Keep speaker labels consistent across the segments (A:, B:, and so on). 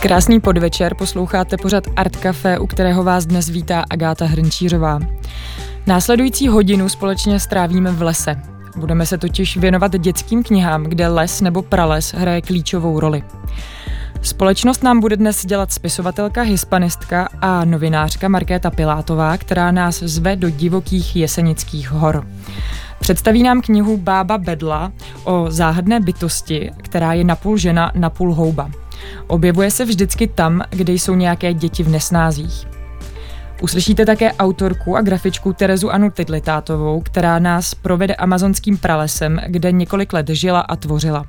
A: Krásný podvečer, posloucháte pořad Art Café, u kterého vás dnes vítá Agáta Hrnčířová. Následující hodinu společně strávíme v lese. Budeme se totiž věnovat dětským knihám, kde les nebo prales hraje klíčovou roli. Společnost nám bude dnes dělat spisovatelka, hispanistka a novinářka Markéta Pilátová, která nás zve do divokých jesenických hor. Představí nám knihu Bába Bedla o záhadné bytosti, která je napůl žena, napůl houba. Objevuje se vždycky tam, kde jsou nějaké děti v nesnázích. Uslyšíte také autorku a grafičku Terezu Anu Tidlitátovou, která nás provede amazonským pralesem, kde několik let žila a tvořila.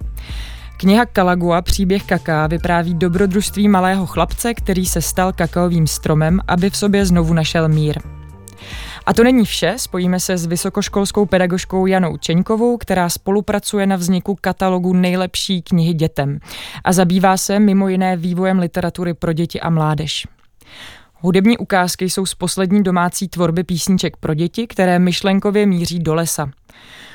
A: Kniha Kalagua Příběh kaká vypráví dobrodružství malého chlapce, který se stal kakaovým stromem, aby v sobě znovu našel mír. A to není vše, spojíme se s vysokoškolskou pedagožkou Janou Čeňkovou, která spolupracuje na vzniku katalogu nejlepší knihy dětem a zabývá se mimo jiné vývojem literatury pro děti a mládež. Hudební ukázky jsou z poslední domácí tvorby písniček pro děti, které myšlenkově míří do lesa.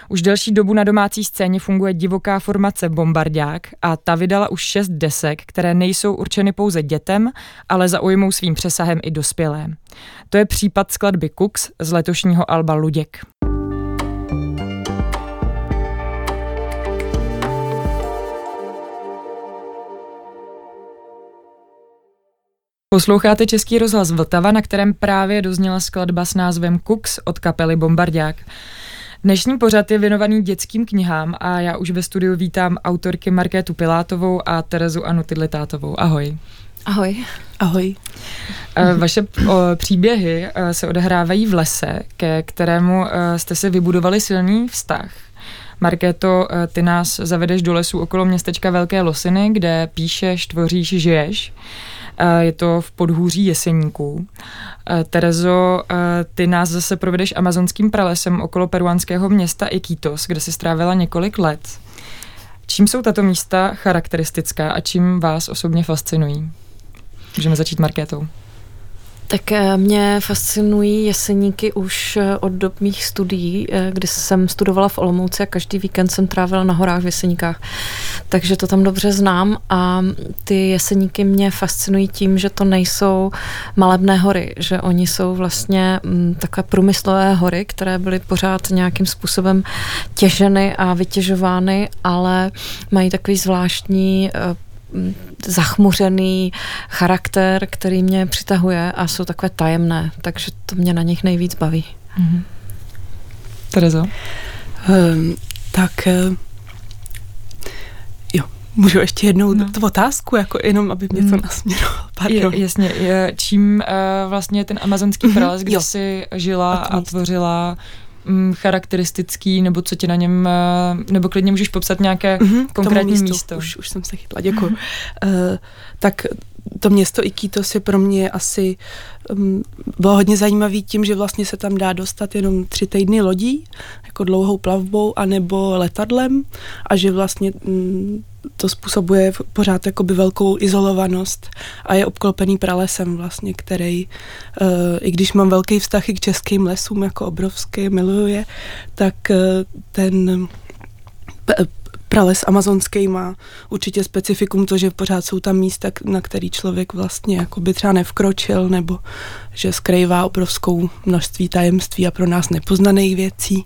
A: Už delší dobu na domácí scéně funguje divoká formace Bombardák a ta vydala už šest desek, které nejsou určeny pouze dětem, ale zaujmou svým přesahem i dospělé. To je případ skladby Cooks z letošního alba Luděk. Posloucháte Český rozhlas Vltava, na kterém právě dozněla skladba s názvem Cooks od kapely Bombardák. Dnešní pořad je věnovaný dětským knihám a já už ve studiu vítám autorky Markétu Pilátovou a Terezu Anu Tidlitátovou. Ahoj.
B: Ahoj. Ahoj.
A: Eh, vaše příběhy eh, se odehrávají v lese, ke kterému eh, jste si vybudovali silný vztah. Markéto, ty nás zavedeš do lesu okolo městečka Velké Losiny, kde píšeš, tvoříš, žiješ. Je to v podhůří Jeseníků. Terezo, ty nás zase provedeš amazonským pralesem okolo peruánského města Iquitos, kde si strávila několik let. Čím jsou tato místa charakteristická a čím vás osobně fascinují? Můžeme začít Markétou.
B: Tak eh, mě fascinují jeseníky už eh, od dob mých studií, eh, kdy jsem studovala v Olomouci a každý víkend jsem trávila na horách v Jeseníkách. Takže to tam dobře znám a ty jeseníky mě fascinují tím, že to nejsou malebné hory, že oni jsou vlastně mm, takové průmyslové hory, které byly pořád nějakým způsobem těženy a vytěžovány, ale mají takový zvláštní zachmuřený charakter, který mě přitahuje a jsou takové tajemné, takže to mě na nich nejvíc baví. Mm-hmm.
A: Terezo?
C: Um, tak uh, jo, můžu ještě jednou no. tu otázku, jako jenom, aby mě to mm. nasměroval.
A: Pardon. Je, jasně, je, čím uh, vlastně ten amazonský prales, kde jsi žila a, a tvořila, charakteristický, nebo co ti na něm, uh, nebo klidně můžeš popsat nějaké mm-hmm, konkrétní místo. místo.
C: Už, už jsem se chytla, děkuji. uh, tak to město Iquitos je pro mě asi um, bylo hodně zajímavý tím, že vlastně se tam dá dostat jenom tři týdny lodí, jako dlouhou plavbou, anebo letadlem a že vlastně um, to způsobuje pořád jakoby velkou izolovanost a je obklopený pralesem vlastně, který, uh, i když mám velký vztah i k českým lesům, jako obrovský, miluju je, tak uh, ten prales amazonský má určitě specifikum to, že pořád jsou tam místa, na který člověk vlastně jako by třeba nevkročil, nebo že skrývá obrovskou množství tajemství a pro nás nepoznaných věcí,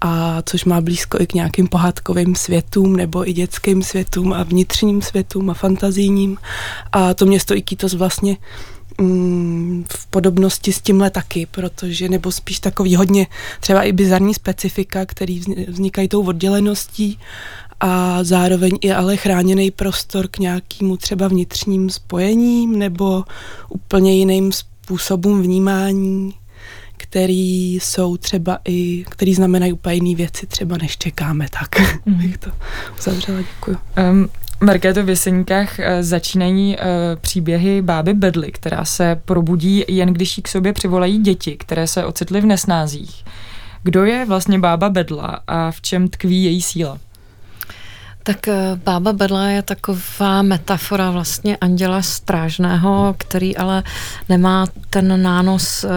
C: a což má blízko i k nějakým pohádkovým světům, nebo i dětským světům a vnitřním světům a fantazijním. A to město Iquitos vlastně mm, v podobnosti s tímhle taky, protože, nebo spíš takový hodně třeba i bizarní specifika, který vznikají tou odděleností a zároveň i ale chráněný prostor k nějakému třeba vnitřním spojením nebo úplně jiným způsobům vnímání, který jsou třeba i, který znamenají úplně jiné věci, třeba než čekáme, tak mm. bych to uzavřela, děkuji. Um,
A: Markéto, v Jeseníkách uh, začínají uh, příběhy báby Bedly, která se probudí jen když jí k sobě přivolají děti, které se ocitly v nesnázích. Kdo je vlastně bába Bedla a v čem tkví její síla?
B: Tak eh, bába Bedla je taková metafora vlastně anděla strážného, který ale nemá ten nános uh,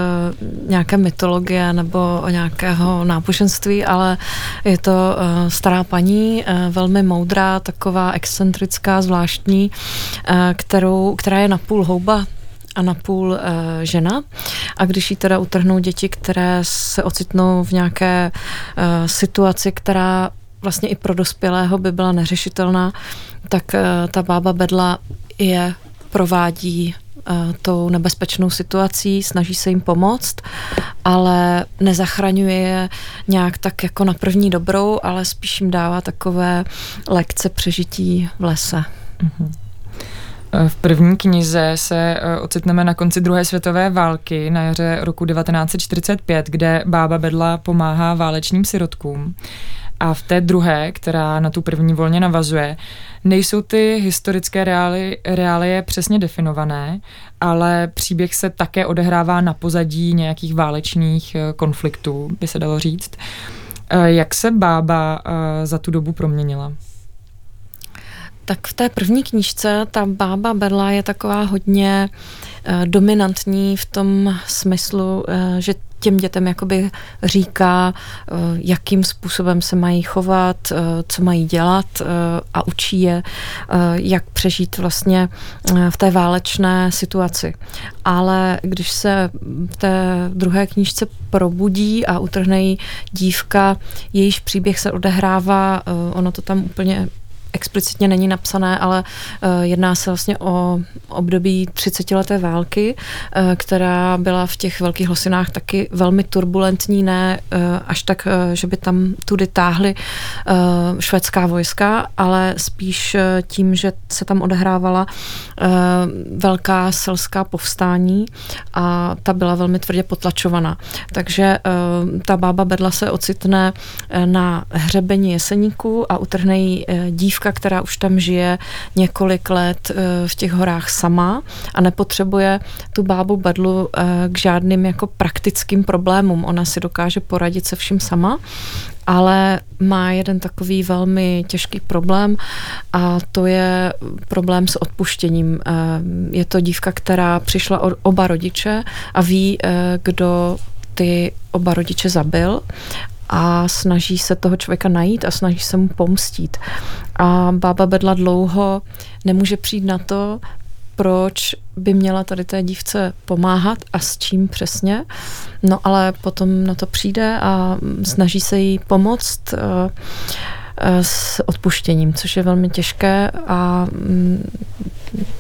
B: nějaké mytologie nebo nějakého náboženství, ale je to uh, stará paní, velmi moudrá, taková excentrická, zvláštní, kterou, která je napůl houba, a napůl uh, žena. A když jí teda utrhnou děti, které se ocitnou v nějaké uh, situaci, která vlastně i pro dospělého by byla neřešitelná, tak uh, ta bába Bedla je provádí uh, tou nebezpečnou situací, snaží se jim pomoct, ale nezachraňuje je nějak tak jako na první dobrou, ale spíš jim dává takové lekce přežití v lese. Mm-hmm.
A: V první knize se eh, ocitneme na konci druhé světové války na jaře roku 1945, kde bába Bedla pomáhá válečným sirotkům. A v té druhé, která na tu první volně navazuje, nejsou ty historické reály, reálie přesně definované, ale příběh se také odehrává na pozadí nějakých válečných eh, konfliktů, by se dalo říct. Eh, jak se bába za tu dobu proměnila?
B: Tak v té první knížce ta bába Berla je taková hodně dominantní v tom smyslu, že těm dětem jakoby říká, uh, jakým způsobem se mají chovat, uh, co mají dělat uh, a učí je, jak přežít vlastně v té válečné situaci. Ale když se v té druhé knížce probudí a utrhne jí dívka, jejíž příběh se odehrává, ono to tam úplně explicitně není napsané, ale uh, jedná se vlastně o období 30 leté války, uh, která byla v těch velkých hosinách taky velmi turbulentní, ne uh, až tak, že by tam tudy táhly švédská vojska, ale spíš tím, že se tam odehrávala velká selská povstání a ta byla velmi tvrdě potlačovaná. Takže ta bába Bedla se ocitne na hřebení jeseníku a utrhne jí dívku dívka, která už tam žije několik let eh, v těch horách sama a nepotřebuje tu bábu Badlu eh, k žádným jako praktickým problémům. Ona si dokáže poradit se vším sama ale má jeden takový velmi těžký problém a to je problém s odpuštěním. Eh, je to dívka, která přišla od oba rodiče a ví, kdo ty oba rodiče zabil a snaží se toho člověka najít a snaží se mu pomstít. A bába Bedla dlouho nemůže přijít na to, proč by měla tady té dívce pomáhat a s čím přesně. No ale potom na to přijde a snaží se jí pomoct eh, eh, s odpuštěním, což je velmi těžké a mm,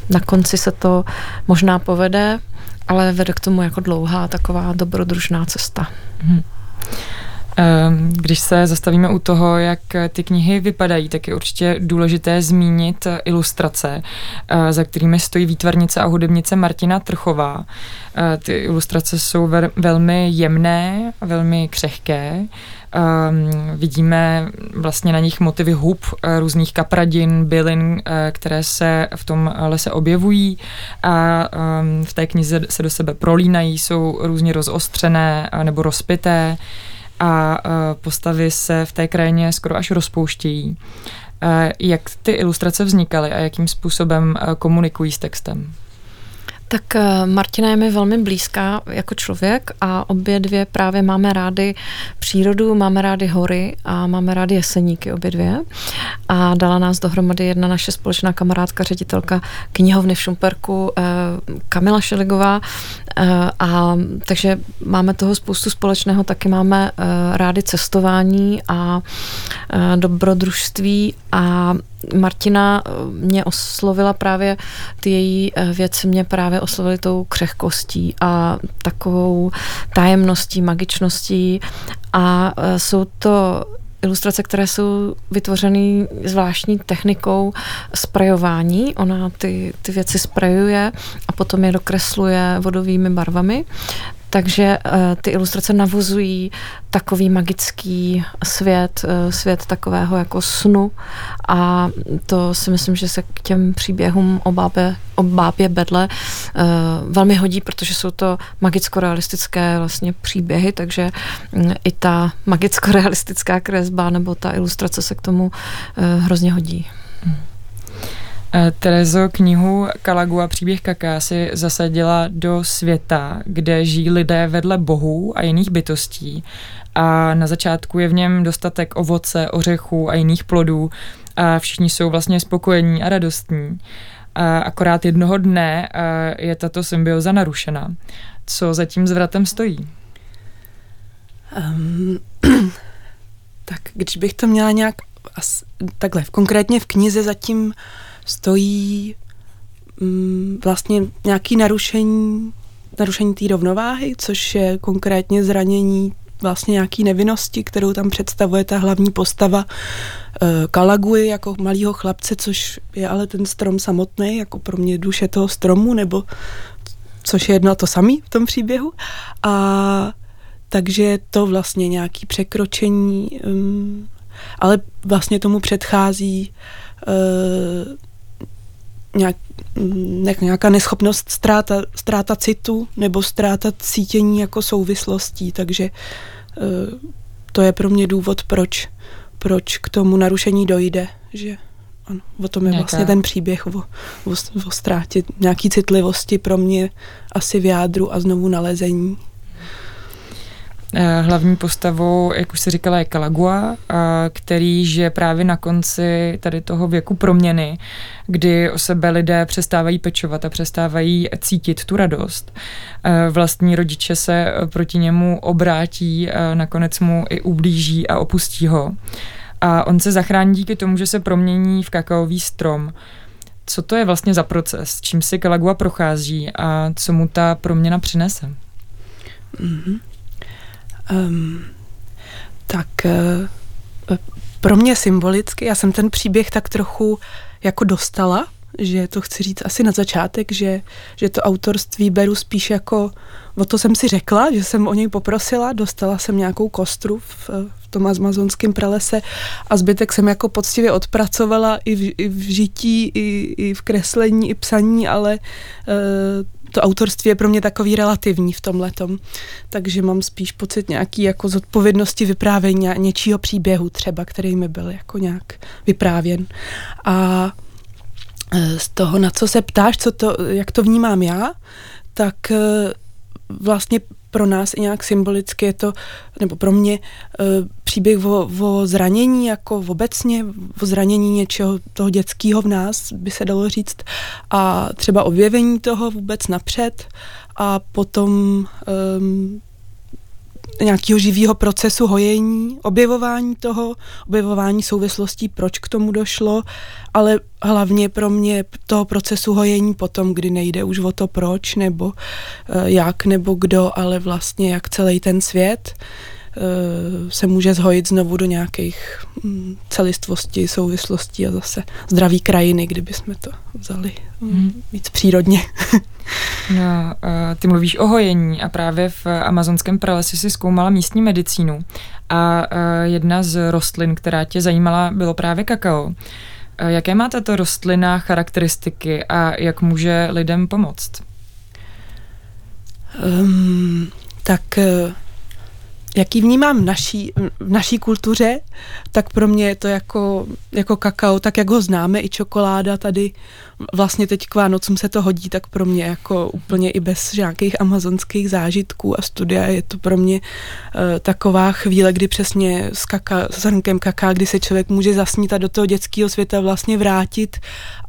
B: na konci se to možná povede, ale vede k tomu jako dlouhá taková dobrodružná cesta. Hmm.
A: Ehm, když se zastavíme u toho, jak ty knihy vypadají, tak je určitě důležité zmínit ilustrace, eh, za kterými stojí výtvarnice a hudebnice Martina Trchová. Eh, ty ilustrace jsou velmi jemné, velmi křehké. Um, vidíme vlastně na nich motivy hub, eh, různých kapradin, bylin, které se v tom lese objevují a um, v té knize se do sebe prolínají, jsou různě rozostřené nebo rozpité a postavy se v té krajině skoro až rozpouštějí. Jak ty ilustrace vznikaly a jakým způsobem komunikují s textem?
B: Tak eh, Martina je mi velmi blízká jako člověk a obě dvě právě máme rády přírodu, máme rády hory a máme rády jeseníky obě dvě. A dala nás dohromady jedna naše společná kamarádka, ředitelka knihovny v Šumperku, eh, Kamila Šeligová. Eh, a takže máme toho spoustu společného, taky máme rády cestování a dobrodružství a Martina eh, mě oslovila právě, ty její eh, věci mě právě oslovily tou křehkostí a takovou tajemností, magičností a eh, jsou to ilustrace, které jsou vytvořeny zvláštní technikou sprajování. Ona ty, ty věci sprajuje a potom je dokresluje vodovými barvami. Takže ty ilustrace navozují takový magický svět, svět takového jako snu a to si myslím, že se k těm příběhům o bábě, o bábě Bedle velmi hodí, protože jsou to magicko-realistické vlastně příběhy, takže mm, i ta magicko-realistická kresba nebo ta ilustrace se k tomu hrozně hodí. Hmm.
A: Eh, Terezo knihu Kalagu a příběh Kaká si zasadila do světa, kde žijí lidé vedle bohů a jiných bytostí a na začátku je v něm dostatek ovoce, ořechů a jiných plodů a všichni jsou vlastně spokojení a radostní. A akorát jednoho dne eh, je tato symbioza narušena. Co za tím zvratem stojí? Um,
C: tak když bych to měla nějak takhle, konkrétně v knize zatím stojí mm, vlastně nějaký narušení, narušení té rovnováhy, což je konkrétně zranění vlastně nějaký nevinnosti, kterou tam představuje ta hlavní postava e, Kalaguji jako malýho chlapce, což je ale ten strom samotný, jako pro mě duše toho stromu, nebo což je jedno to samý v tom příběhu. A takže je to vlastně nějaký překročení, um, ale vlastně tomu předchází uh, nějak, nějaká neschopnost ztráta, ztráta citu nebo ztráta cítění jako souvislostí, takže e, to je pro mě důvod, proč, proč k tomu narušení dojde, že ano, o tom je Nějaká... vlastně ten příběh o, o, o ztrátě nějaký citlivosti pro mě asi v jádru a znovu nalezení.
A: Eh, hlavní postavou, jak už se říkala, je Kalagua, eh, který žije právě na konci tady toho věku proměny, kdy o sebe lidé přestávají pečovat a přestávají cítit tu radost. Eh, vlastní rodiče se proti němu obrátí, nakonec mu i ublíží a opustí ho. A on se zachrání díky tomu, že se promění v kakaový strom. Co to je vlastně za proces? Čím si Kalagua prochází a co mu ta proměna přinese? Mm-hmm. Um,
C: tak uh, pro mě symbolicky, já jsem ten příběh tak trochu jako dostala, že to chci říct asi na začátek, že, že to autorství beru spíš jako, o to jsem si řekla, že jsem o něj poprosila, dostala jsem nějakou kostru v, v tom amazonském pralese a zbytek jsem jako poctivě odpracovala i v, i v žití, i, i v kreslení, i psaní, ale uh, to autorství je pro mě takový relativní v tom letom. Takže mám spíš pocit nějaký jako zodpovědnosti vyprávění něčího příběhu třeba, který mi byl jako nějak vyprávěn. A e, z toho, na co se ptáš, co to, jak to vnímám já, tak e, vlastně pro nás i nějak symbolicky je to, nebo pro mě e, příběh o, o zranění, jako obecně, o zranění něčeho toho dětského v nás, by se dalo říct, a třeba objevení toho vůbec napřed a potom um, nějakého živého procesu hojení, objevování toho, objevování souvislostí, proč k tomu došlo, ale hlavně pro mě toho procesu hojení potom, kdy nejde už o to proč, nebo eh, jak, nebo kdo, ale vlastně jak celý ten svět se může zhojit znovu do nějakých mm, celistvosti, souvislostí a zase zdraví krajiny, kdyby jsme to vzali hmm. víc přírodně.
A: No, ty mluvíš o hojení a právě v amazonském pralesi si zkoumala místní medicínu a jedna z rostlin, která tě zajímala, bylo právě kakao. Jaké má tato rostlina charakteristiky a jak může lidem pomoct?
C: Um, tak jaký vnímám v naší, v naší kultuře, tak pro mě je to jako, jako kakao, tak jak ho známe, i čokoláda tady vlastně teď k Vánocům se to hodí, tak pro mě jako úplně i bez nějakých amazonských zážitků a studia je to pro mě uh, taková chvíle, kdy přesně s, kaka, s hrnkem kaká, kdy se člověk může zasnít a do toho dětského světa vlastně vrátit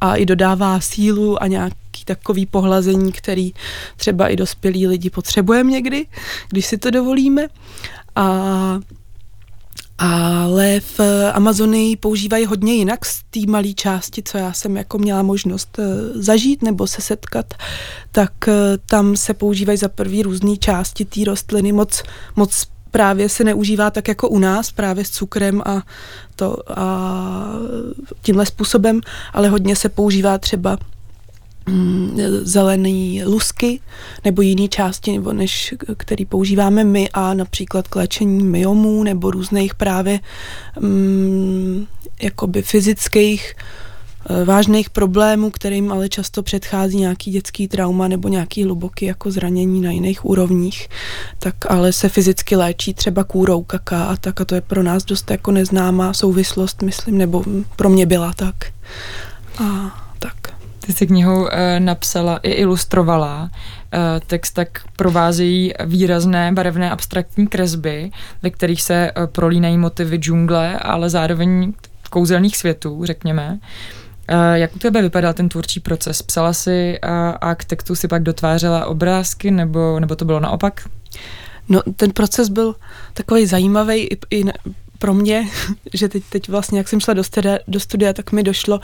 C: a i dodává sílu a nějaký takový pohlazení, který třeba i dospělí lidi potřebujeme někdy, když si to dovolíme. A ale v Amazonii používají hodně jinak z té malé části, co já jsem jako měla možnost eh, zažít nebo se setkat, tak eh, tam se používají za prvý různé části té rostliny, moc, moc právě se neužívá tak jako u nás, právě s cukrem a, to, a tímhle způsobem, ale hodně se používá třeba zelený lusky nebo jiné části, nebo než který používáme my a například k léčení myomů nebo různých právě um, jakoby fyzických Eh, vážných problémů, kterým ale často předchází nějaký dětský trauma nebo nějaký hluboký jako zranění na jiných úrovních, tak ale se fyzicky léčí třeba kůrou kaká a tak a to je pro nás dost jako neznámá souvislost, myslím, nebo pro mě byla tak. A tak.
A: Ty jsi knihou e, napsala i ilustrovala. E, text tak provázejí výrazné barevné abstraktní kresby, ve kterých se e, prolínají motivy džungle, ale zároveň kouzelných světů, řekněme. Jak u tebe vypadal ten tvůrčí proces? Psala si a, a k textu si pak dotvářela obrázky, nebo, nebo to bylo naopak?
C: No, ten proces byl takový zajímavý i, i pro mě, že teď, teď vlastně, jak jsem šla do studia, do studia tak mi došlo,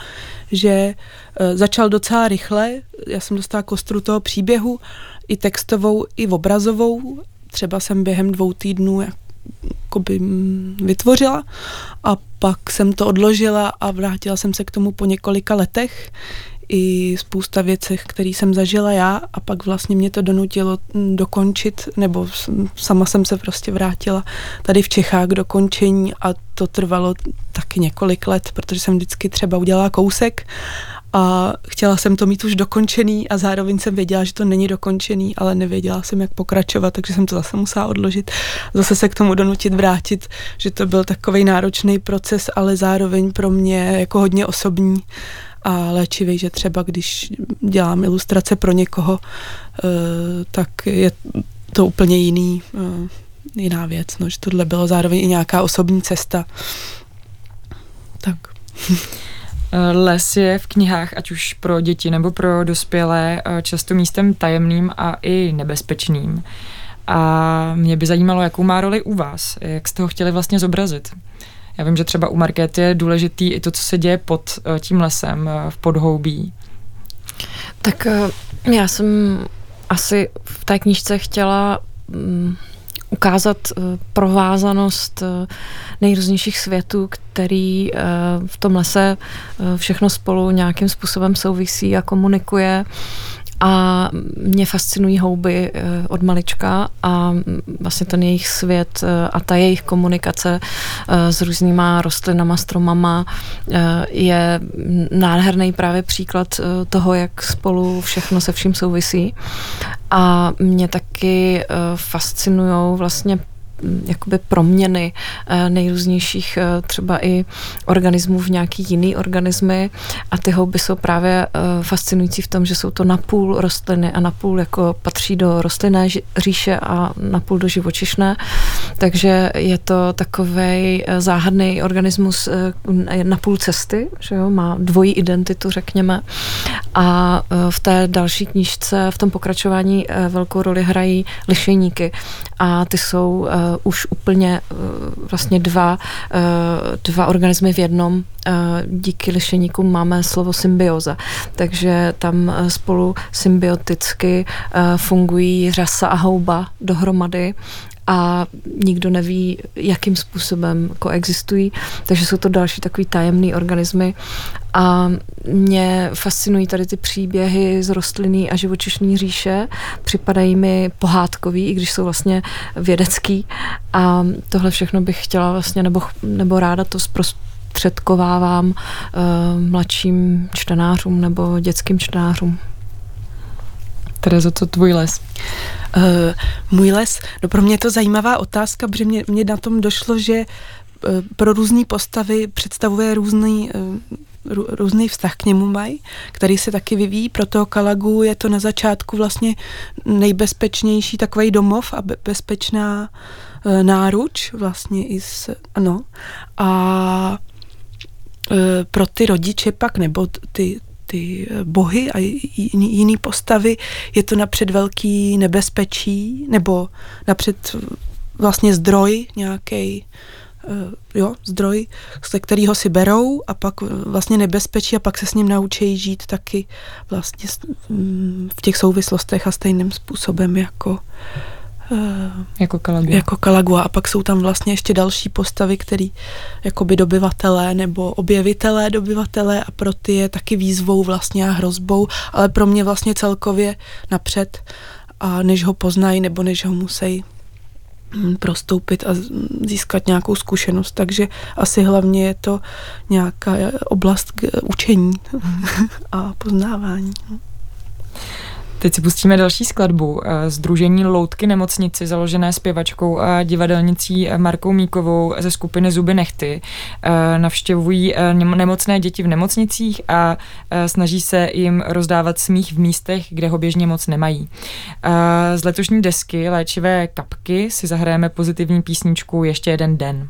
C: že uh, začal docela rychle. Já jsem dostala kostru toho příběhu, i textovou, i obrazovou. Třeba jsem během dvou týdnů jakoby vytvořila a pak jsem to odložila a vrátila jsem se k tomu po několika letech i spousta věcech, které jsem zažila já a pak vlastně mě to donutilo dokončit, nebo sama jsem se prostě vrátila tady v Čechách k dokončení a to trvalo taky několik let, protože jsem vždycky třeba udělala kousek a chtěla jsem to mít už dokončený a zároveň jsem věděla, že to není dokončený, ale nevěděla jsem, jak pokračovat, takže jsem to zase musela odložit. Zase se k tomu donutit vrátit, že to byl takový náročný proces, ale zároveň pro mě jako hodně osobní a léčivý, že třeba když dělám ilustrace pro někoho, eh, tak je to úplně jiný, eh, jiná věc, no, že tohle bylo zároveň i nějaká osobní cesta. Tak.
A: Eh, les je v knihách, ať už pro děti nebo pro dospělé, často místem tajemným a i nebezpečným. A mě by zajímalo, jakou má roli u vás, jak jste ho chtěli vlastně zobrazit. Já vím, že třeba u Markéty je důležitý i to, co se děje pod eh, tím lesem, v podhoubí.
B: Tak já jsem asi v té knížce chtěla mm, ukázat provázanost nejrůznějších světů, který v tom lese všechno spolu nějakým způsobem souvisí a komunikuje a mě fascinují houby eh, od malička a vlastně ten jejich svět eh, a ta jejich komunikace eh, s různýma rostlinama, stromama je nádherný právě příklad toho, jak spolu všechno se vším souvisí. A mě taky fascinují vlastně jakoby proměny eh, nejrůznějších eh, třeba i organismů v nějaký jiný organismy. A ty houby jsou právě eh, fascinující v tom, že jsou to napůl rostliny a napůl jako patří do rostlinné říše a napůl do živočišné, takže je to takový záhadný organismus na půl cesty, že jo, má dvojí identitu, řekněme. A v té další knížce, v tom pokračování velkou roli hrají lišejníky. A ty jsou už úplně uh, vlastně dva, uh, dva organismy v jednom. Uh, díky lišeníkům máme slovo symbioza, takže tam uh, spolu symbioticky uh, fungují řasa a houba dohromady a nikdo neví, jakým způsobem koexistují, takže jsou to další takový tajemný organismy a mě fascinují tady ty příběhy z rostlinný a živočišní říše, připadají mi pohádkový, i když jsou vlastně vědecký a tohle všechno bych chtěla vlastně, nebo, nebo ráda to zprostředkovávám uh, mladším čtenářům nebo dětským čtenářům.
A: Terezo, co tvůj les?
C: Uh, můj les, no pro mě je to zajímavá otázka, protože mě, mě na tom došlo, že uh, pro různé postavy představuje různý, uh, různý vztah k němu mají, který se taky vyvíjí. Pro toho Kalagu je to na začátku vlastně nejbezpečnější takový domov a bezpečná uh, náruč vlastně i s, ano. A pro ty rodiče pak, nebo ty, ty bohy a jiný postavy, je to napřed velký nebezpečí, nebo napřed vlastně zdroj nějaký, eh, jo, zdroj, ze kterého si berou a pak vlastně nebezpečí a pak se s ním naučí žít taky vlastně v těch souvislostech a stejným způsobem jako
A: jako Kalagua.
C: Jako Kalagua. A pak jsou tam vlastně ještě další postavy, který jakoby dobyvatelé nebo objevitelé dobyvatelé a pro ty je taky výzvou vlastně a hrozbou, ale pro mě vlastně celkově napřed a než ho poznají nebo než ho musí hm, prostoupit a získat nějakou zkušenost. Takže asi hlavně je to nějaká oblast k učení a poznávání.
A: Teď si pustíme další skladbu. Združení Loutky nemocnici, založené zpěvačkou a divadelnicí Markou Míkovou ze skupiny Zuby nechty. Navštěvují nemocné děti v nemocnicích a snaží se jim rozdávat smích v místech, kde ho běžně moc nemají. Z letošní desky Léčivé kapky si zahrajeme pozitivní písničku Ještě jeden den.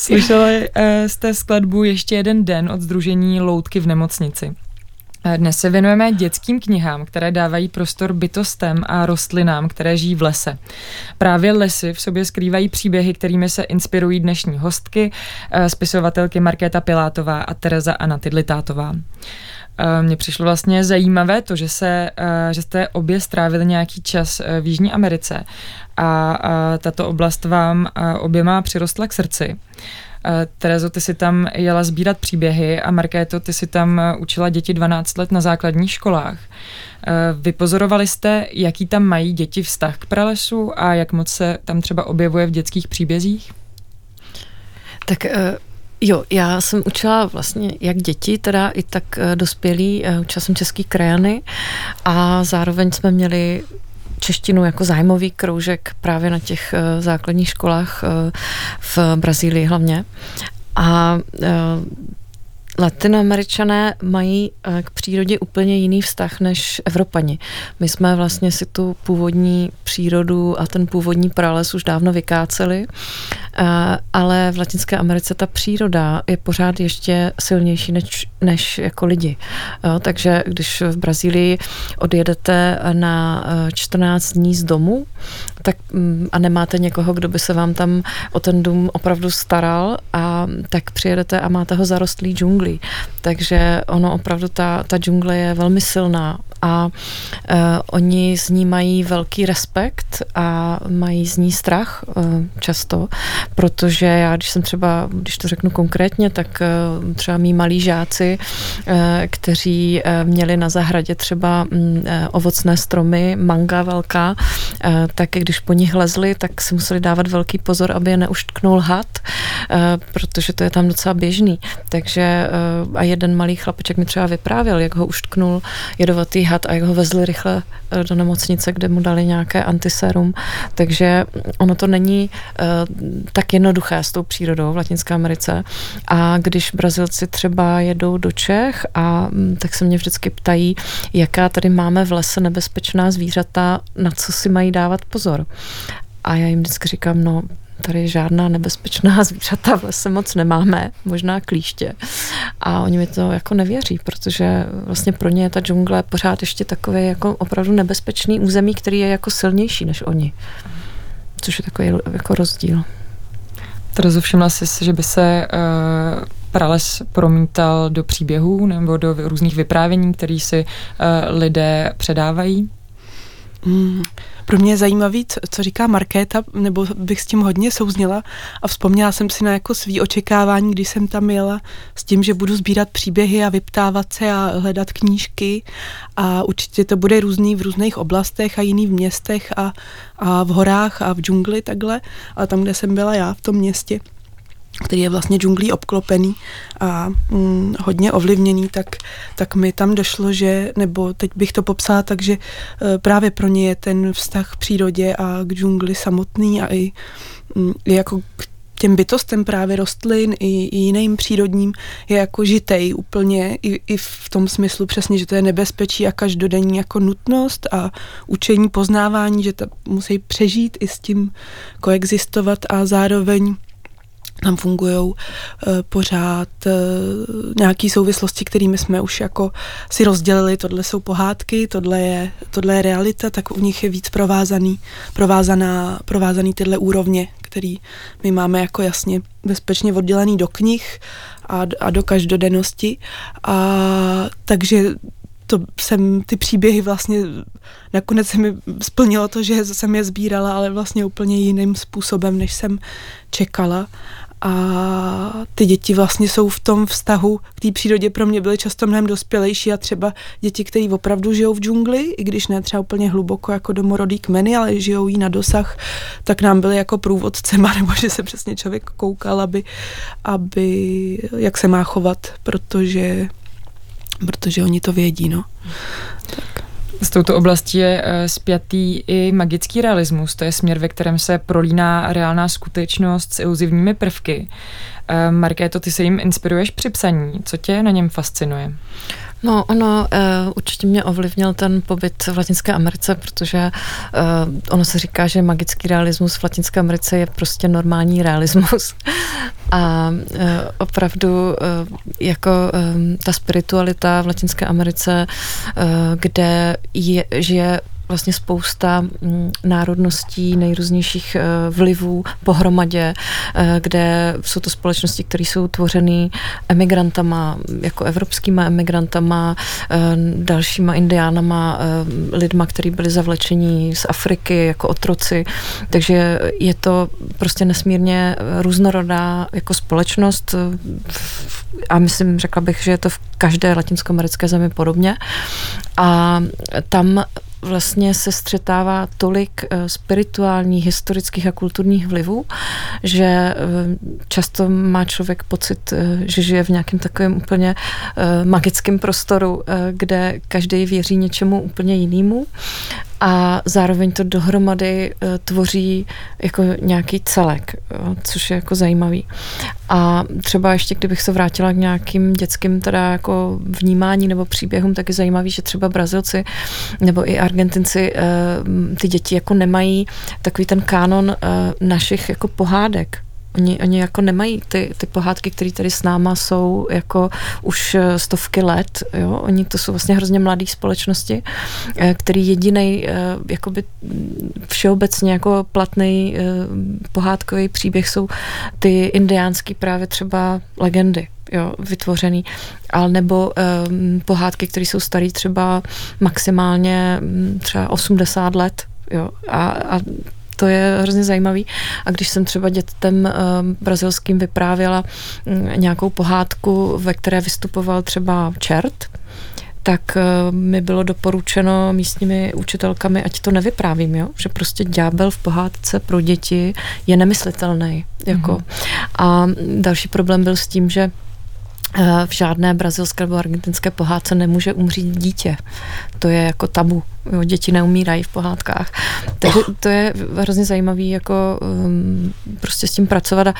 A: Slyšeli jste skladbu Ještě jeden den od Združení Loutky v nemocnici. Eh, dnes se věnujeme dětským knihám, které dávají prostor bytostem a rostlinám, které žijí v lese. Právě lesy v sobě skrývají příběhy, kterými se inspirují dnešní hostky, eh, spisovatelky Markéta Pilátová a Tereza Anna Tidlitátová. Mně přišlo vlastně zajímavé to, že, se, že jste obě strávili nějaký čas v Jižní Americe a, tato oblast vám oběma přirostla k srdci. Terezo, ty si tam jela sbírat příběhy a Markéto, ty si tam učila děti 12 let na základních školách. Vypozorovali jste, jaký tam mají děti vztah k pralesu a jak moc se tam třeba objevuje v dětských příbězích?
B: Tak eh, Jo, já jsem učila vlastně jak děti, teda i tak eh, dospělí, eh, učila jsem český krajany a zároveň jsme měli češtinu jako zájmový kroužek právě na těch uh, základních školách v Brazílii hlavně. A Latinoameričané mají eh, k přírodě úplně jiný vztah než Evropani. My jsme vlastně si tu původní přírodu a ten původní prales už dávno vykáceli, eh, ale v Latinské Americe ta příroda je pořád ještě silnější než, než jako lidi. Takže když v Brazílii odjedete na 14 eh, dní z domu, tak mm, a nemáte někoho, kdo by se vám tam o ten dům opravdu staral a tak přijedete a máte ho zarostlý džunglí. Takže ono opravdu ta, ta džungle je velmi silná a uh, oni z ní mají velký respekt a mají z ní strach uh, často, protože já, když jsem třeba, když to řeknu konkrétně, tak uh, třeba mý malí žáci, uh, kteří uh, měli na zahradě třeba um, ovocné stromy, manga velká, uh, tak když po nich lezli, tak si museli dávat velký pozor, aby je neuštknul had, uh, protože to je tam docela běžný. Takže a jeden malý chlapeček mi třeba vyprávěl, jak ho uštknul jedovatý had a jak ho vezli rychle eh, do nemocnice, kde mu dali nějaké antiserum. Takže ono to není uh, tak jednoduché s tou přírodou v Latinské Americe. A když Brazilci třeba jedou do Čech, a mm, tak se mě vždycky ptají, jaká tady máme v lese nebezpečná zvířata, na co si mají dávat pozor. A já jim vždycky říkám, no tady žádná nebezpečná zvířata v lese moc nemáme, možná klíště. A oni mi to jako nevěří, protože vlastně pro ně je ta džungle pořád ještě takové jako opravdu nebezpečný území, který je jako silnější než oni. Což je takový jako rozdíl.
A: Terezo, všimla jsi, že by se uh, prales promítal do příběhů nebo do různých vyprávění, které si uh, lidé předávají?
C: Mm, pro mě je zajímavý, co, co říká Markéta, nebo bych s tím hodně souzněla a vzpomněla jsem si na jako svý očekávání, když jsem tam jela s tím, že budu sbírat příběhy a vyptávat se a hledat knížky. A určitě to bude různý v různých oblastech a jiný v městech a, a v horách a v džungli takhle, ale tam, kde jsem byla já v tom městě, který je vlastně džunglí obklopený a mm, hodně ovlivněný, tak, tak mi tam došlo, že, nebo teď bych to popsala tak, že e, právě pro ně je ten vztah k přírodě a k džungli samotný a i, mm, i jako k těm bytostem právě rostlin i, i jiným přírodním je jako žitej úplně i, i v tom smyslu přesně, že to je nebezpečí a každodenní jako nutnost a učení, poznávání, že to musí přežít i s tím koexistovat a zároveň tam fungují uh, pořád uh, nějaké souvislosti, kterými jsme už jako si rozdělili, tohle jsou pohádky, tohle je, tohle je realita, tak u nich je víc provázaný, provázaná, provázaný tyhle úrovně, který my máme jako jasně bezpečně oddělený do knih a, a do každodennosti. A takže to jsem ty příběhy vlastně, nakonec se mi splnilo to, že jsem je sbírala, ale vlastně úplně jiným způsobem, než jsem čekala a ty děti vlastně jsou v tom vztahu k té přírodě pro mě byly často mnohem dospělejší a třeba děti, které opravdu žijou v džungli, i když ne třeba úplně hluboko jako domorodý kmeny, ale žijou jí na dosah, tak nám byly jako průvodcema, nebo že se přesně člověk koukal, aby, aby jak se má chovat, protože protože oni to vědí, no.
A: Tak. S touto oblastí je uh, spjatý i magický realismus, to je směr, ve kterém se prolíná reálná skutečnost s iluzivními prvky. Uh, Markéto, ty se jim inspiruješ při psaní. Co tě na něm fascinuje?
B: No, ono uh, určitě mě ovlivnil ten pobyt v Latinské Americe, protože uh, ono se říká, že magický realismus v Latinské Americe je prostě normální realismus. A uh, opravdu uh, jako um, ta spiritualita v Latinské Americe, uh, kde je, žije vlastně spousta mm, národností, nejrůznějších eh, vlivů pohromadě, eh, kde jsou to společnosti, které jsou tvořeny emigrantama, jako evropskýma emigrantama, eh, dalšíma indiánama, lidma, kteří byli zavlečeni z Afriky jako otroci. Takže je to prostě nesmírně různorodá jako společnost a myslím, řekla bych, že je to v každé latinskoamerické zemi podobně. A tam vlastně se střetává tolik eh, spirituálních, historických a kulturních vlivů, že eh, často má člověk pocit, eh, že žije v nějakém takovém úplně magickém prostoru, kde každý věří něčemu úplně jinému a zároveň to dohromady uh, tvoří jako nějaký celek, uh, což je jako zajímavý. A třeba ještě, kdybych se vrátila k nějakým dětským teda jako vnímání nebo příběhům, tak je zajímavý, že třeba Brazilci nebo i Argentinci uh, ty děti jako nemají takový ten kánon našich jako pohádek, Oni, oni jako nemají ty, ty pohádky, které tady s náma jsou jako už eh, stovky let, jo? Oni to jsou vlastně hrozně mladé společnosti, eh, který jediný eh, jakoby všeobecně jako platný pohádkový příběh jsou ty indiánský právě třeba legendy, jo, vytvořený, ale nebo um, pohádky, které jsou staré třeba maximálně mm, třeba 80 let, jo, a, a to je hrozně zajímavý. A když jsem třeba dětem uh, brazilským vyprávěla um, nějakou pohádku, ve které vystupoval třeba čert, tak uh, mi bylo doporučeno místními učitelkami, ať to nevyprávím, jo? že prostě ďábel v pohádce pro děti je nemyslitelný. Jako. Mm-hmm. A další problém byl s tím, že v žádné brazilské nebo argentinské pohádce nemůže umřít dítě. To je jako tabu. Jo, děti neumírají v pohádkách. Takže to je hrozně zajímavý jako um, prostě s tím pracovat a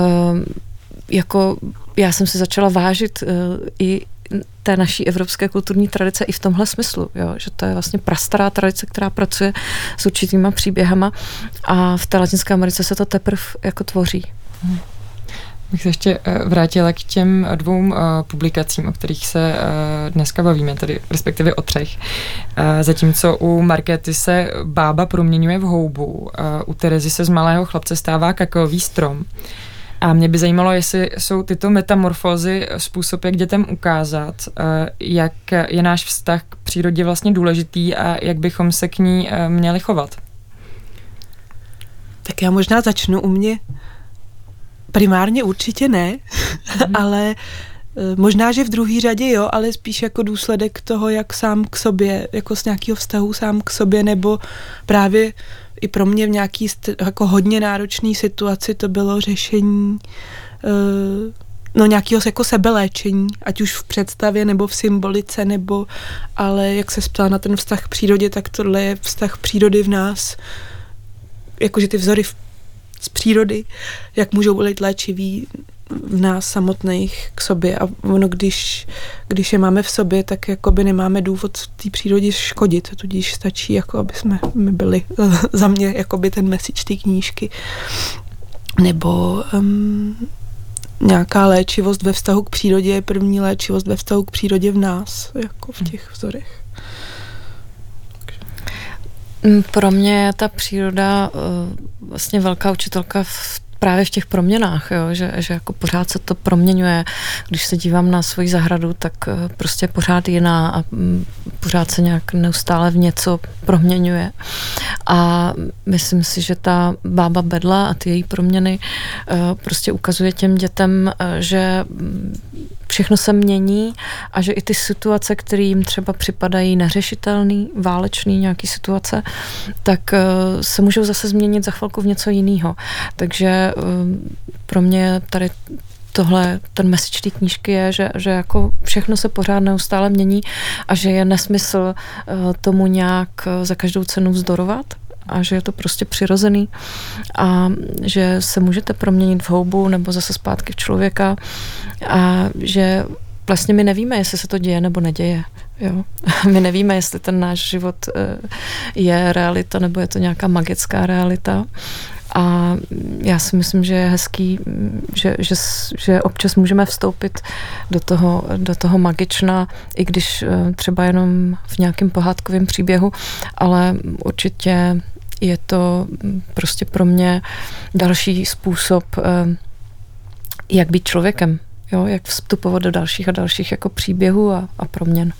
B: um, jako já jsem si začala vážit uh, i té naší evropské kulturní tradice i v tomhle smyslu, jo, že to je vlastně prastará tradice, která pracuje s určitýma příběhama a v té Latinské Americe se to teprve jako tvoří. Hmm
A: bych se ještě eh, vrátila k těm dvou eh, publikacím, o kterých se eh, dneska bavíme, tedy respektive o třech. Zatímco u Markety se bába proměňuje v houbu, u Terezy se z malého chlapce stává kakaový strom. A mě by zajímalo, jestli jsou tyto metamorfózy způsob, jak dětem ukázat, jak je náš vztah k přírodě vlastně důležitý a jak bychom se k ní měli chovat.
C: Tak já možná začnu u mě Primárně určitě ne, mm. ale eh, možná, že v druhé řadě jo, ale spíš jako důsledek toho, jak sám k sobě, jako z nějakého vztahu sám k sobě, nebo právě i pro mě v nějaký jako hodně náročné situaci to bylo řešení uh, no nějakého jako sebeléčení, ať už v představě nebo v symbolice, nebo ale jak se ptala na ten vztah k přírodě, tak tohle je vztah přírody v nás, jakože ty vzory v z přírody, jak můžou být léčivý v nás samotných k sobě a ono, když, když je máme v sobě, tak jakoby nemáme důvod té přírodě škodit, tudíž stačí, jako aby jsme my byli za mě jakoby ten message té knížky. nebo um, nějaká léčivost ve vztahu k přírodě je první léčivost ve vztahu k přírodě v nás, jako v těch vzorech.
B: Mm, pro mě je ta příroda uh, vlastně velká učitelka v právě v těch proměnách, jo, že, že jako pořád se to proměňuje. Když se dívám na svoji zahradu, tak eh, prostě pořád jiná a mm, pořád se nějak neustále v něco proměňuje. A myslím si, že ta bába Bedla a ty její proměny eh, prostě ukazuje těm dětem, eh, že mm, všechno se mění a že i ty situace, které jim třeba připadají neřešitelný, válečný nějaký situace, tak se můžou zase změnit za chvilku v něco jiného. Takže Ehm, pro mě tady tohle, ten message té knížky je, že, že jako všechno se pořád neustále mění a že je nesmysl eh, tomu nějak eh, za každou cenu vzdorovat a že je to prostě přirozený a že se můžete proměnit v houbu nebo zase zpátky v člověka a že vlastně my nevíme, jestli se to děje nebo neděje. Jo? My nevíme, jestli ten náš život eh, je realita nebo je to nějaká magická realita a já si myslím, že je hezký, že, že, že občas můžeme vstoupit do toho, do toho magična, i když eh, třeba jenom v nějakém pohádkovém příběhu, ale určitě je to prostě pro mě další způsob, eh, jak být člověkem, jo? jak vstupovat do dalších a dalších jako příběhů a, a proměn.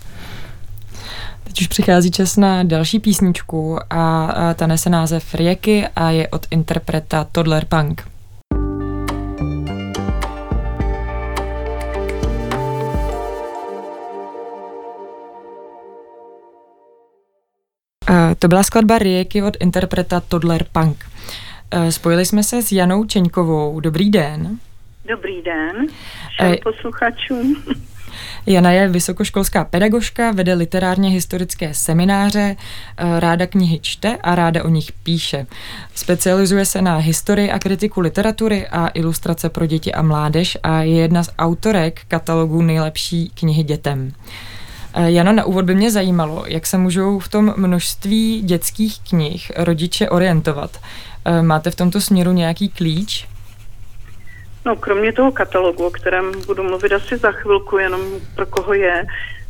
A: Teď už přichází čas na další písničku a, a ta nese název Rieky a je od interpreta Toddler Punk. To byla skladba Rieky od interpreta Toddler Punk. Spojili jsme se s Janou Čeňkovou. Dobrý den.
D: Dobrý den všem posluchačům.
A: Jana je vysokoškolská pedagožka, vede literárně historické semináře, eh, ráda knihy čte a ráda o nich píše. Specializuje se na historii a kritiku literatury a ilustrace pro děti a mládež a je jedna z autorek katalogu nejlepší knihy dětem. Eh, Jano, na úvod by mě zajímalo, jak se můžou v tom množství dětských knih rodiče orientovat. Eh, máte v tomto směru nějaký klíč?
D: No, kromě toho katalogu, o kterém budu mluvit asi za chvilku, jenom pro koho je,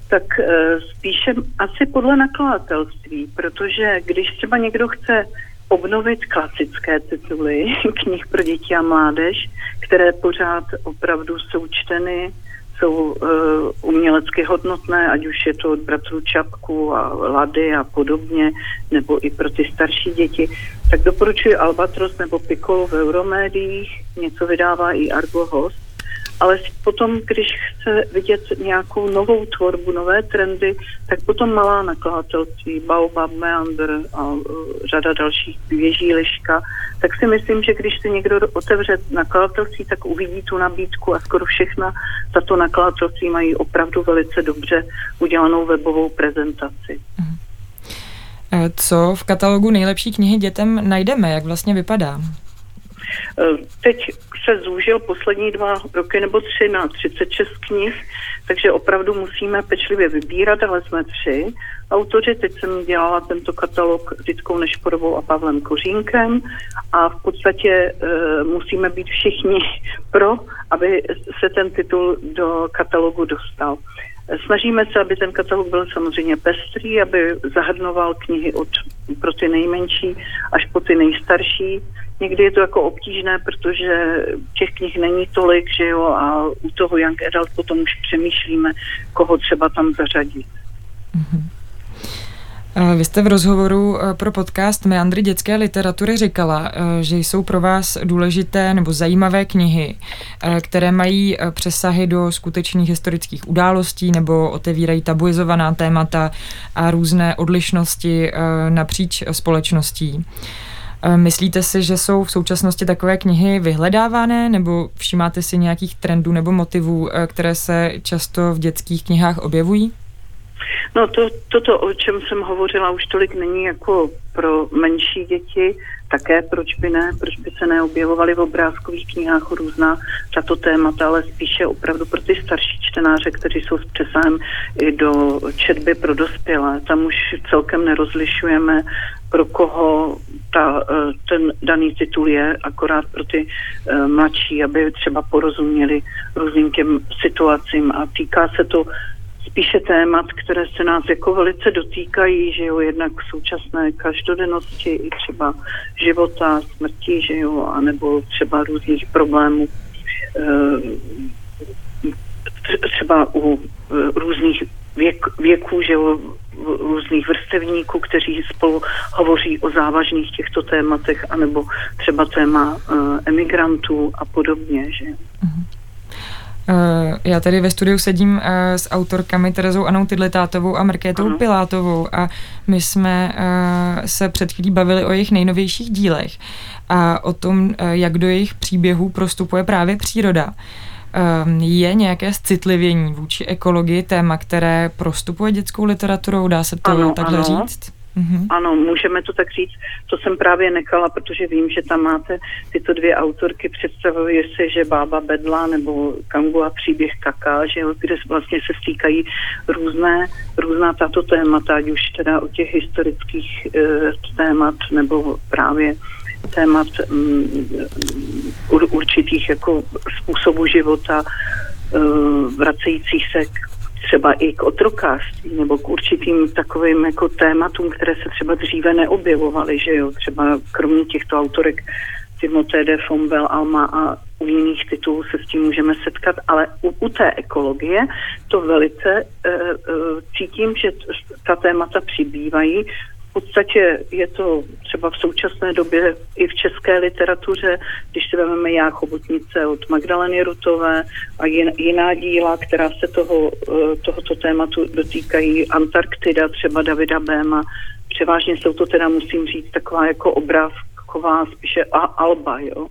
D: tak uh, spíše asi podle nakladatelství, protože když třeba někdo chce obnovit klasické tituly knih pro děti a mládež, které pořád opravdu jsou čteny, jsou uh, umělecky hodnotné, ať už je to od bratrů Čapku a Lady a podobně, nebo i pro ty starší děti, tak doporučuji Albatros nebo Piccolo v Euromédiích, něco vydává i Argo Host, ale potom, když chce vidět nějakou novou tvorbu, nové trendy, tak potom malá nakladatelství, Baobab, Meander a uh, řada dalších běží liška, tak si myslím, že když si někdo otevře nakladatelství, tak uvidí tu nabídku a skoro všechna tato nakladatelství mají opravdu velice dobře udělanou webovou prezentaci. Mhm.
A: Co v katalogu nejlepší knihy dětem najdeme? Jak vlastně vypadá?
D: Eh, teď se zúžil poslední dva roky nebo tři na 36 knih, takže opravdu musíme pečlivě vybírat, ale jsme tři autoři. Teď jsem dělala tento katalog s Ditkou Nešporovou a Pavlem Kořínkem a v podstatě e, musíme být všichni pro, aby se ten titul do katalogu dostal. Snažíme se, aby ten katalog byl samozřejmě pestrý, aby zahrnoval knihy od pro ty nejmenší až po ty nejstarší. Někdy je to jako obtížné, protože těch knih není tolik, že jo, a u toho Young Adult potom už přemýšlíme, koho třeba tam zařadit. Mm-hmm.
A: Vy jste v rozhovoru eh, pro podcast Meandry dětské literatury říkala, eh, že jsou pro vás důležité nebo zajímavé knihy, které mají přesahy do skutečných historických událostí nebo otevírají tabuizovaná témata a různé odlišnosti napříč společností. Myslíte si, že jsou v současnosti takové knihy vyhledávané, nebo všímáte si nějakých trendů nebo motivů, které se často v dětských knihách objevují?
D: No to, toto, o čem jsem hovořila, už tolik není jako pro menší děti, také proč by ne, proč by se neobjevovaly v obrázkových knihách různá tato témata, ale spíše opravdu pro ty starší čtenáře, kteří jsou s přesahem i do četby pro dospělé. Tam už celkem nerozlišujeme, pro koho ta, eh, ten daný titul je, akorát pro ty uh, mladší, aby třeba porozuměli různým těm situacím. A týká se to spíše témat, které se nás jako velice dotýkají, že jo, jednak současné každodennosti i třeba života, smrti, že jo, anebo třeba různých problémů, eh, třeba u různých věk, věků, že jo, různých vrstevníků, kteří spolu hovoří o závažných těchto tématech, anebo třeba téma uh, emigrantů a podobně. Že? Uh-huh.
A: Já tady ve studiu sedím eh, s autorkami Terezou Anou Tydlitátovou a Markétou uh-huh. Pilátovou a my jsme se před chvílí bavili o jejich nejnovějších dílech a o tom, jak do jejich příběhů prostupuje právě příroda. Ehm, je nějaké citlivění vůči ekologii téma, které prostupuje dětskou literaturou, dá se to ano, takhle ano. říct?
D: Mm-hmm. Ano, můžeme to tak říct. To jsem právě nekala, protože vím, že tam máte tyto dvě autorky, představuje se, že Bába Bedla nebo Kangu a příběh Kaka, že kde vlastně se stýkají různé, různá tato témata, ať už teda o těch historických e, témat nebo právě témat um, určitých jako způsobů života, uh, vracejících se k, třeba i k otrokářství nebo k určitým takovým jako tématům, které se třeba dříve neobjevovaly, že jo, třeba kromě těchto autorek Timothée de Fombel, Alma a u jiných titulů se s tím můžeme setkat, ale u, u té ekologie to velice uh, uh, cítím, že ta témata přibývají podstatě je to třeba v současné době i v české literatuře, když si vezmeme Já chobotnice od Magdaleny Rutové a jiná díla, která se toho, eh, tohoto tématu dotýkají, Antarktida, třeba Davida Béma, převážně jsou to teda, musím říct, taková jako obrázková spíše a alba, jo.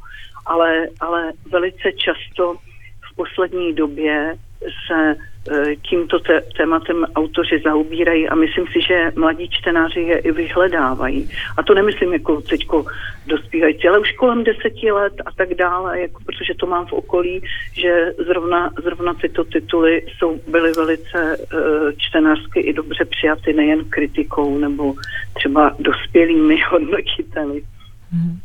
D: Ale, ale velice často v poslední době se e, tímto tématem autoři zaobírají a myslím si, že mladí čtenáři je i vyhledávají. A to nemyslím jako teďko dospívající, ale už kolem deseti let a tak dále, jako protože to mám v okolí, že zrovna, zrovna tyto tituly jsou, byly velice uh, čtenářsky i dobře přijaty nejen kritikou nebo třeba dospělými hodnotiteli. Mm.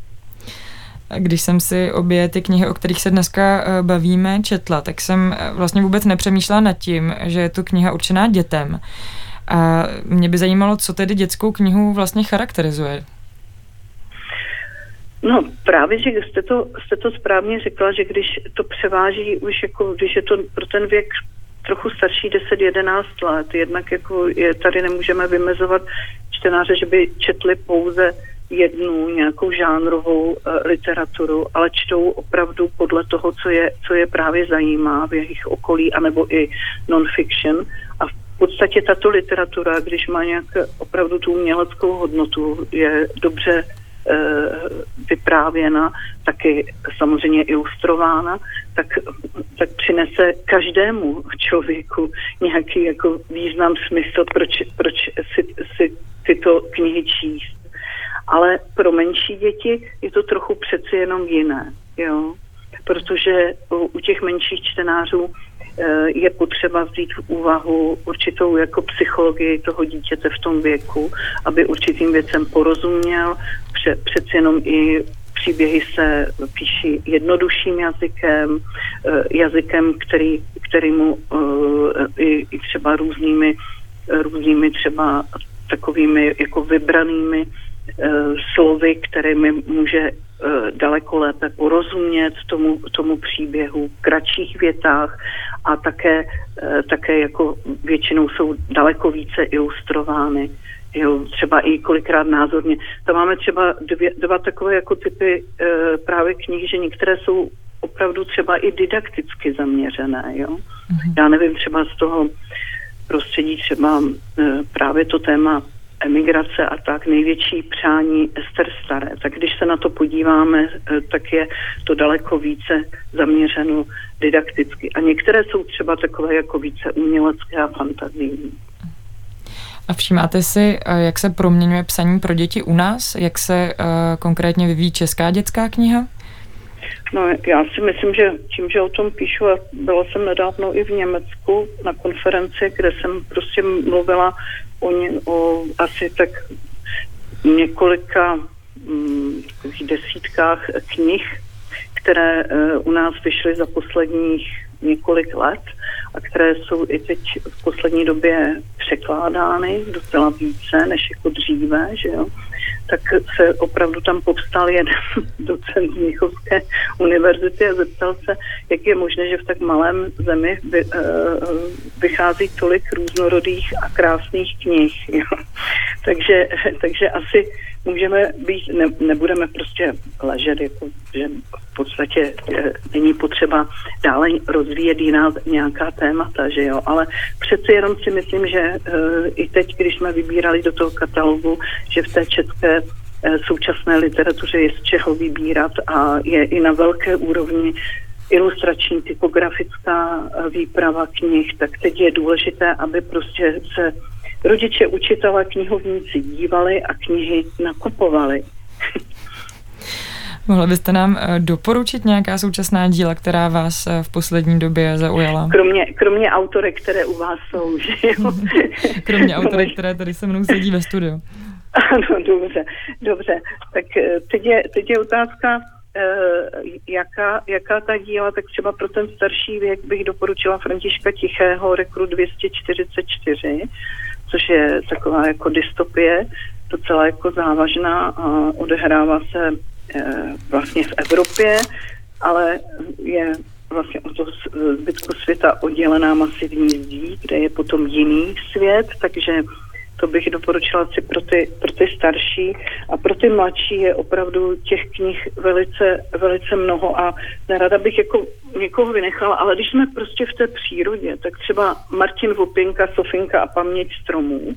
A: Když jsem si obě ty knihy, o kterých se dneska eh, bavíme, četla, tak jsem eh, vlastně vůbec nepřemýšlela nad tím, že je to kniha určená dětem. A mě by zajímalo, co tedy dětskou knihu vlastně charakterizuje.
D: No právě, že jste to, jste to správně řekla, že když to převáží už jako, když je to pro ten věk trochu starší 10-11 let, jednak jako je, tady nemůžeme vymezovat čtenáře, že by četli pouze jednu nějakou žánrovou uh, literaturu, ale čtou opravdu podle toho, co je, co je právě zajímá v jejich okolí, anebo i non-fiction. A v podstatě tato literatura, když má nějak opravdu tu uměleckou hodnotu, je dobře uh, vyprávěna, taky samozřejmě ilustrována, tak, tak přinese každému člověku nějaký jako význam, smysl, proč, proč si, si tyto knihy číst ale pro menší děti je to trochu přeci jenom jiné, jo. Protože u těch menších čtenářů eh, je potřeba vzít v úvahu určitou jako psychologii toho dítěte v tom věku, aby určitým věcem porozuměl, pře, přeci jenom i příběhy se píší jednodušším jazykem, eh, jazykem, který, který mu eh, i, i třeba různými, různými třeba takovými jako vybranými slovy, kterými může eh, daleko lépe porozumět tomu, tomu příběhu v kratších větách a také, eh, také jako většinou jsou daleko více ilustrovány. Jo, třeba i kolikrát názorně. Tam máme třeba dvě, dva takové jako typy e, právě knih, že některé jsou opravdu třeba i didakticky zaměřené. Jo? Mm-hmm. Já nevím, třeba z toho prostředí třeba e, právě to téma emigrace a tak největší přání Ester Staré. Tak když se na to podíváme, eh, tak je to daleko více zaměřeno didakticky. A některé jsou třeba takové jako více umělecké a fantazijní.
A: A všímáte si, eh, jak se proměňuje psaní pro děti u nás? Jak se uh, konkrétně vyvíjí česká dětská kniha?
D: No, já si myslím, že tím, že o tom píšu, a byla jsem nedávno i v Německu na konferenci, kde jsem prostě mluvila o, ně, o asi tak několika mm, desítkách knih, které uh, u nás vyšly za posledních několik let a které jsou i teď v poslední době překládány docela více než jako dříve, že jo tak se opravdu tam povstal jeden docent z Míchovské univerzity a zeptal se, jak je možné, že v tak malém zemi vy, uh, vychází tolik různorodých a krásných knih. Jo. takže, takže asi můžeme být, ne, nebudeme prostě ležet, jako, že v podstatě je, není potřeba dále rozvíjet jiná nějaká témata, že jo, ale přeci jenom si myslím, že e, i teď, když jsme vybírali do toho katalogu, že v té české e, současné literatuře je z čeho vybírat a je i na velké úrovni ilustrační, typografická výprava knih, tak teď je důležité, aby prostě se rodiče, učitelé, knihovníci dívali a knihy nakupovali.
A: Mohla byste nám eh, doporučit nějaká současná díla, která vás eh, v poslední době zaujala?
D: Kromě, kromě autorek, které u vás jsou, že jo?
A: kromě autorek, které tady se mnou sedí ve studiu.
D: Ano, dobře, dobře. Tak eh, teď je, teď je otázka, jaká, jaká ta díla, tak třeba pro ten starší věk bych doporučila Františka Tichého, Rekru 244, což je taková jako dystopie, docela jako závažná a odehrává se e, vlastně v Evropě, ale je vlastně od toho zbytku světa oddělená masivní zdí, kde je potom jiný svět, takže to bych doporučila si pro ty, pro ty starší a pro ty mladší je opravdu těch knih velice, velice mnoho a nerada bych jako někoho vynechala, ale když jsme prostě v té přírodě, tak třeba Martin Vopinka, Sofinka a paměť stromů,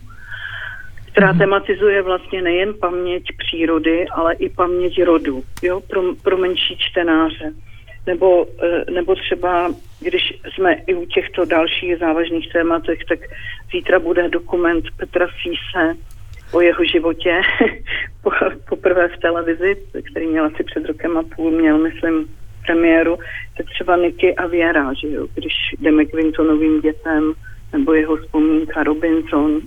D: která mm-hmm. tematizuje vlastně nejen paměť přírody, ale i paměť rodu, jo, pro, pro menší čtenáře. Nebo, eh, nebo třeba, když jsme i u těchto dalších závažných tématech, tak zítra bude dokument Petra Físe o jeho životě. Poprvé v televizi, který měl asi před rokem a půl, měl, myslím, premiéru, tak třeba Niky a Věra, že jo, když jdeme k Wintonovým dětem, nebo jeho vzpomínka Robinson.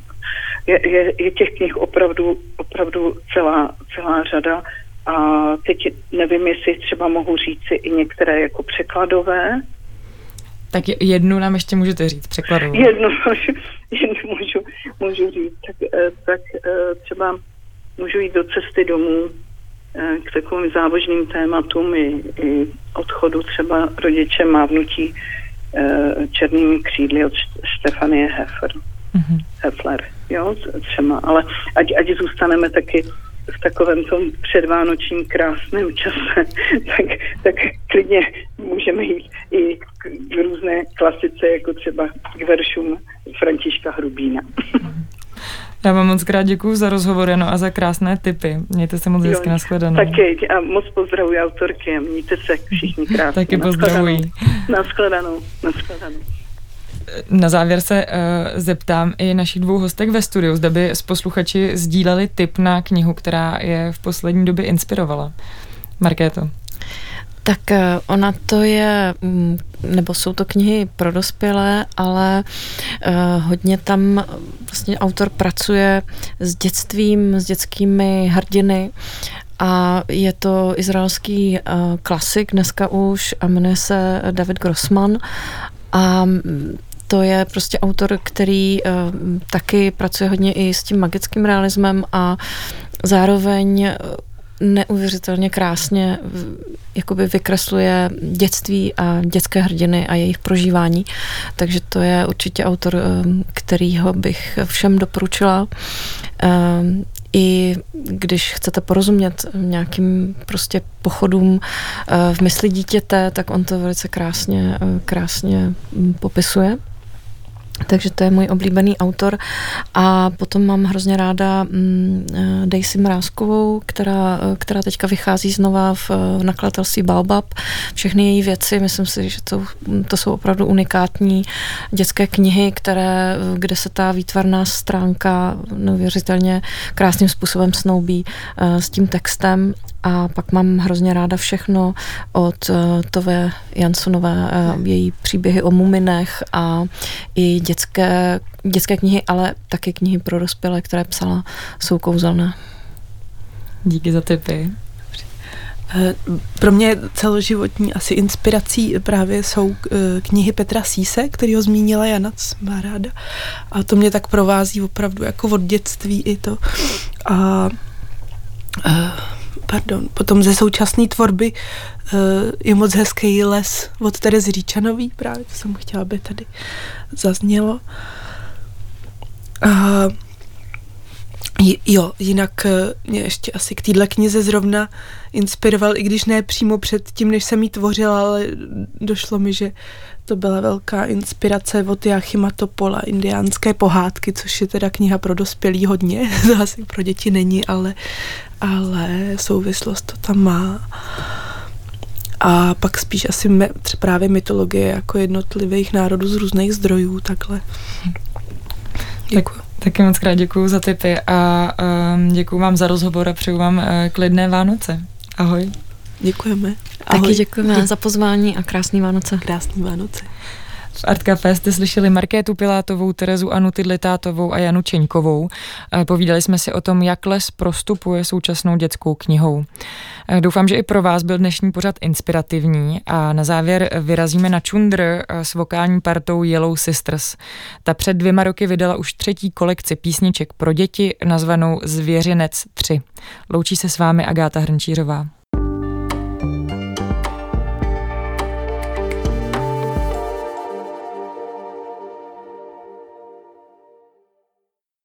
D: Je, je, je těch knih opravdu, opravdu celá, celá řada a teď nevím, jestli třeba mohu říci i některé jako překladové.
A: Tak jednu nám ještě můžete říct, překladovou.
D: Jednu, jednu můžu, můžu říct. Tak, eh, tak eh, třeba můžu jít do cesty domů eh, k takovým závažným tématům i, i odchodu třeba rodiče mávnutí černými křídly od Stefanie Heffer. Mm-hmm. Hefler, jo, třeba, ale ať, ať zůstaneme taky v takovém tom předvánočním krásném čase, tak, tak klidně můžeme jít i k, různé klasice, jako třeba k veršům Františka Hrubína.
A: Já vám moc krát děkuji za rozhovor no a za krásné tipy. Mějte se moc hezky, nashledanou.
D: Taky a moc pozdravuji autorky a mějte se všichni krásně.
A: Taky pozdravuji.
D: Nashledanou. Nashledanou.
A: Na závěr se uh, zeptám i našich dvou hostek ve studiu, zda by s posluchači sdíleli tip na knihu, která je v poslední době inspirovala. Markéto.
B: Tak eh, ona to je, mm, nebo jsou to knihy pro dospělé, ale uh, hodně tam vlastně autor pracuje s dětstvím, s dětskými hrdiny a je to izraelský klasik dneska už a jmenuje se David Grossman a mm, to je prostě autor, který uh, taky pracuje hodně i s tím magickým realismem a zároveň neuvěřitelně krásně jakoby vykresluje dětství a dětské hrdiny a jejich prožívání. Takže to je určitě autor, kterýho bych všem doporučila. I když chcete porozumět nějakým prostě pochodům v mysli dítěte, tak on to velice krásně, krásně popisuje. Takže to je můj oblíbený autor. A potom mám hrozně ráda mm, eh, Daisy Mrázkovou, která, eh, která teďka vychází znova v, v nakladatelství Baobab. Všechny její věci, myslím si, že to, to jsou opravdu unikátní dětské knihy, které, kde se ta výtvarná stránka neuvěřitelně krásným způsobem snoubí s tím textem a pak mám hrozně ráda všechno od uh, Tove Jansonové, uh, její příběhy o muminech a i dětské, dětské knihy, ale také knihy pro dospělé, které psala, jsou kouzelné.
A: Díky za tipy.
C: Eh, pro mě celoživotní asi inspirací právě jsou knihy Petra Síse, který ho zmínila Jana, ráda. A to mě tak provází opravdu jako od dětství i to. A pardon, potom ze současné tvorby uh, je moc hezký les od Terezy Říčanový, právě to jsem chtěla, aby tady zaznělo. Uh, Jo, jinak eh, mě ještě asi k téhle knize zrovna inspiroval, i když ne přímo před tím, než jsem ji tvořila, ale došlo mi, že to byla velká inspirace od Jachima Topola, indiánské pohádky, což je teda kniha pro dospělí hodně, to asi pro děti není, ale, ale souvislost to tam má. A pak spíš asi me, právě mytologie jako jednotlivých národů z různých zdrojů, takhle.
A: Děkuji. Tak, taky moc krát děkuji za tipy a um, děkuji vám za rozhovor a přeju vám uh, klidné Vánoce. Ahoj.
C: Děkujeme.
B: Ahoj. Taky děkujeme za pozvání a krásný Vánoce.
C: Krásný Vánoce.
A: V Art Café jste slyšeli Markétu Pilátovou, Terezu Anu Tidlitátovou a Janu Čeňkovou. Povídali jsme si o tom, jak les prostupuje současnou dětskou knihou. Doufám, že i pro vás byl dnešní pořad inspirativní a na závěr vyrazíme na Čundr s vokální partou Yellow Sisters. Ta před dvěma roky vydala už třetí kolekci písniček pro děti nazvanou Zvěřinec 3. Loučí se s vámi Agáta Hrnčířová.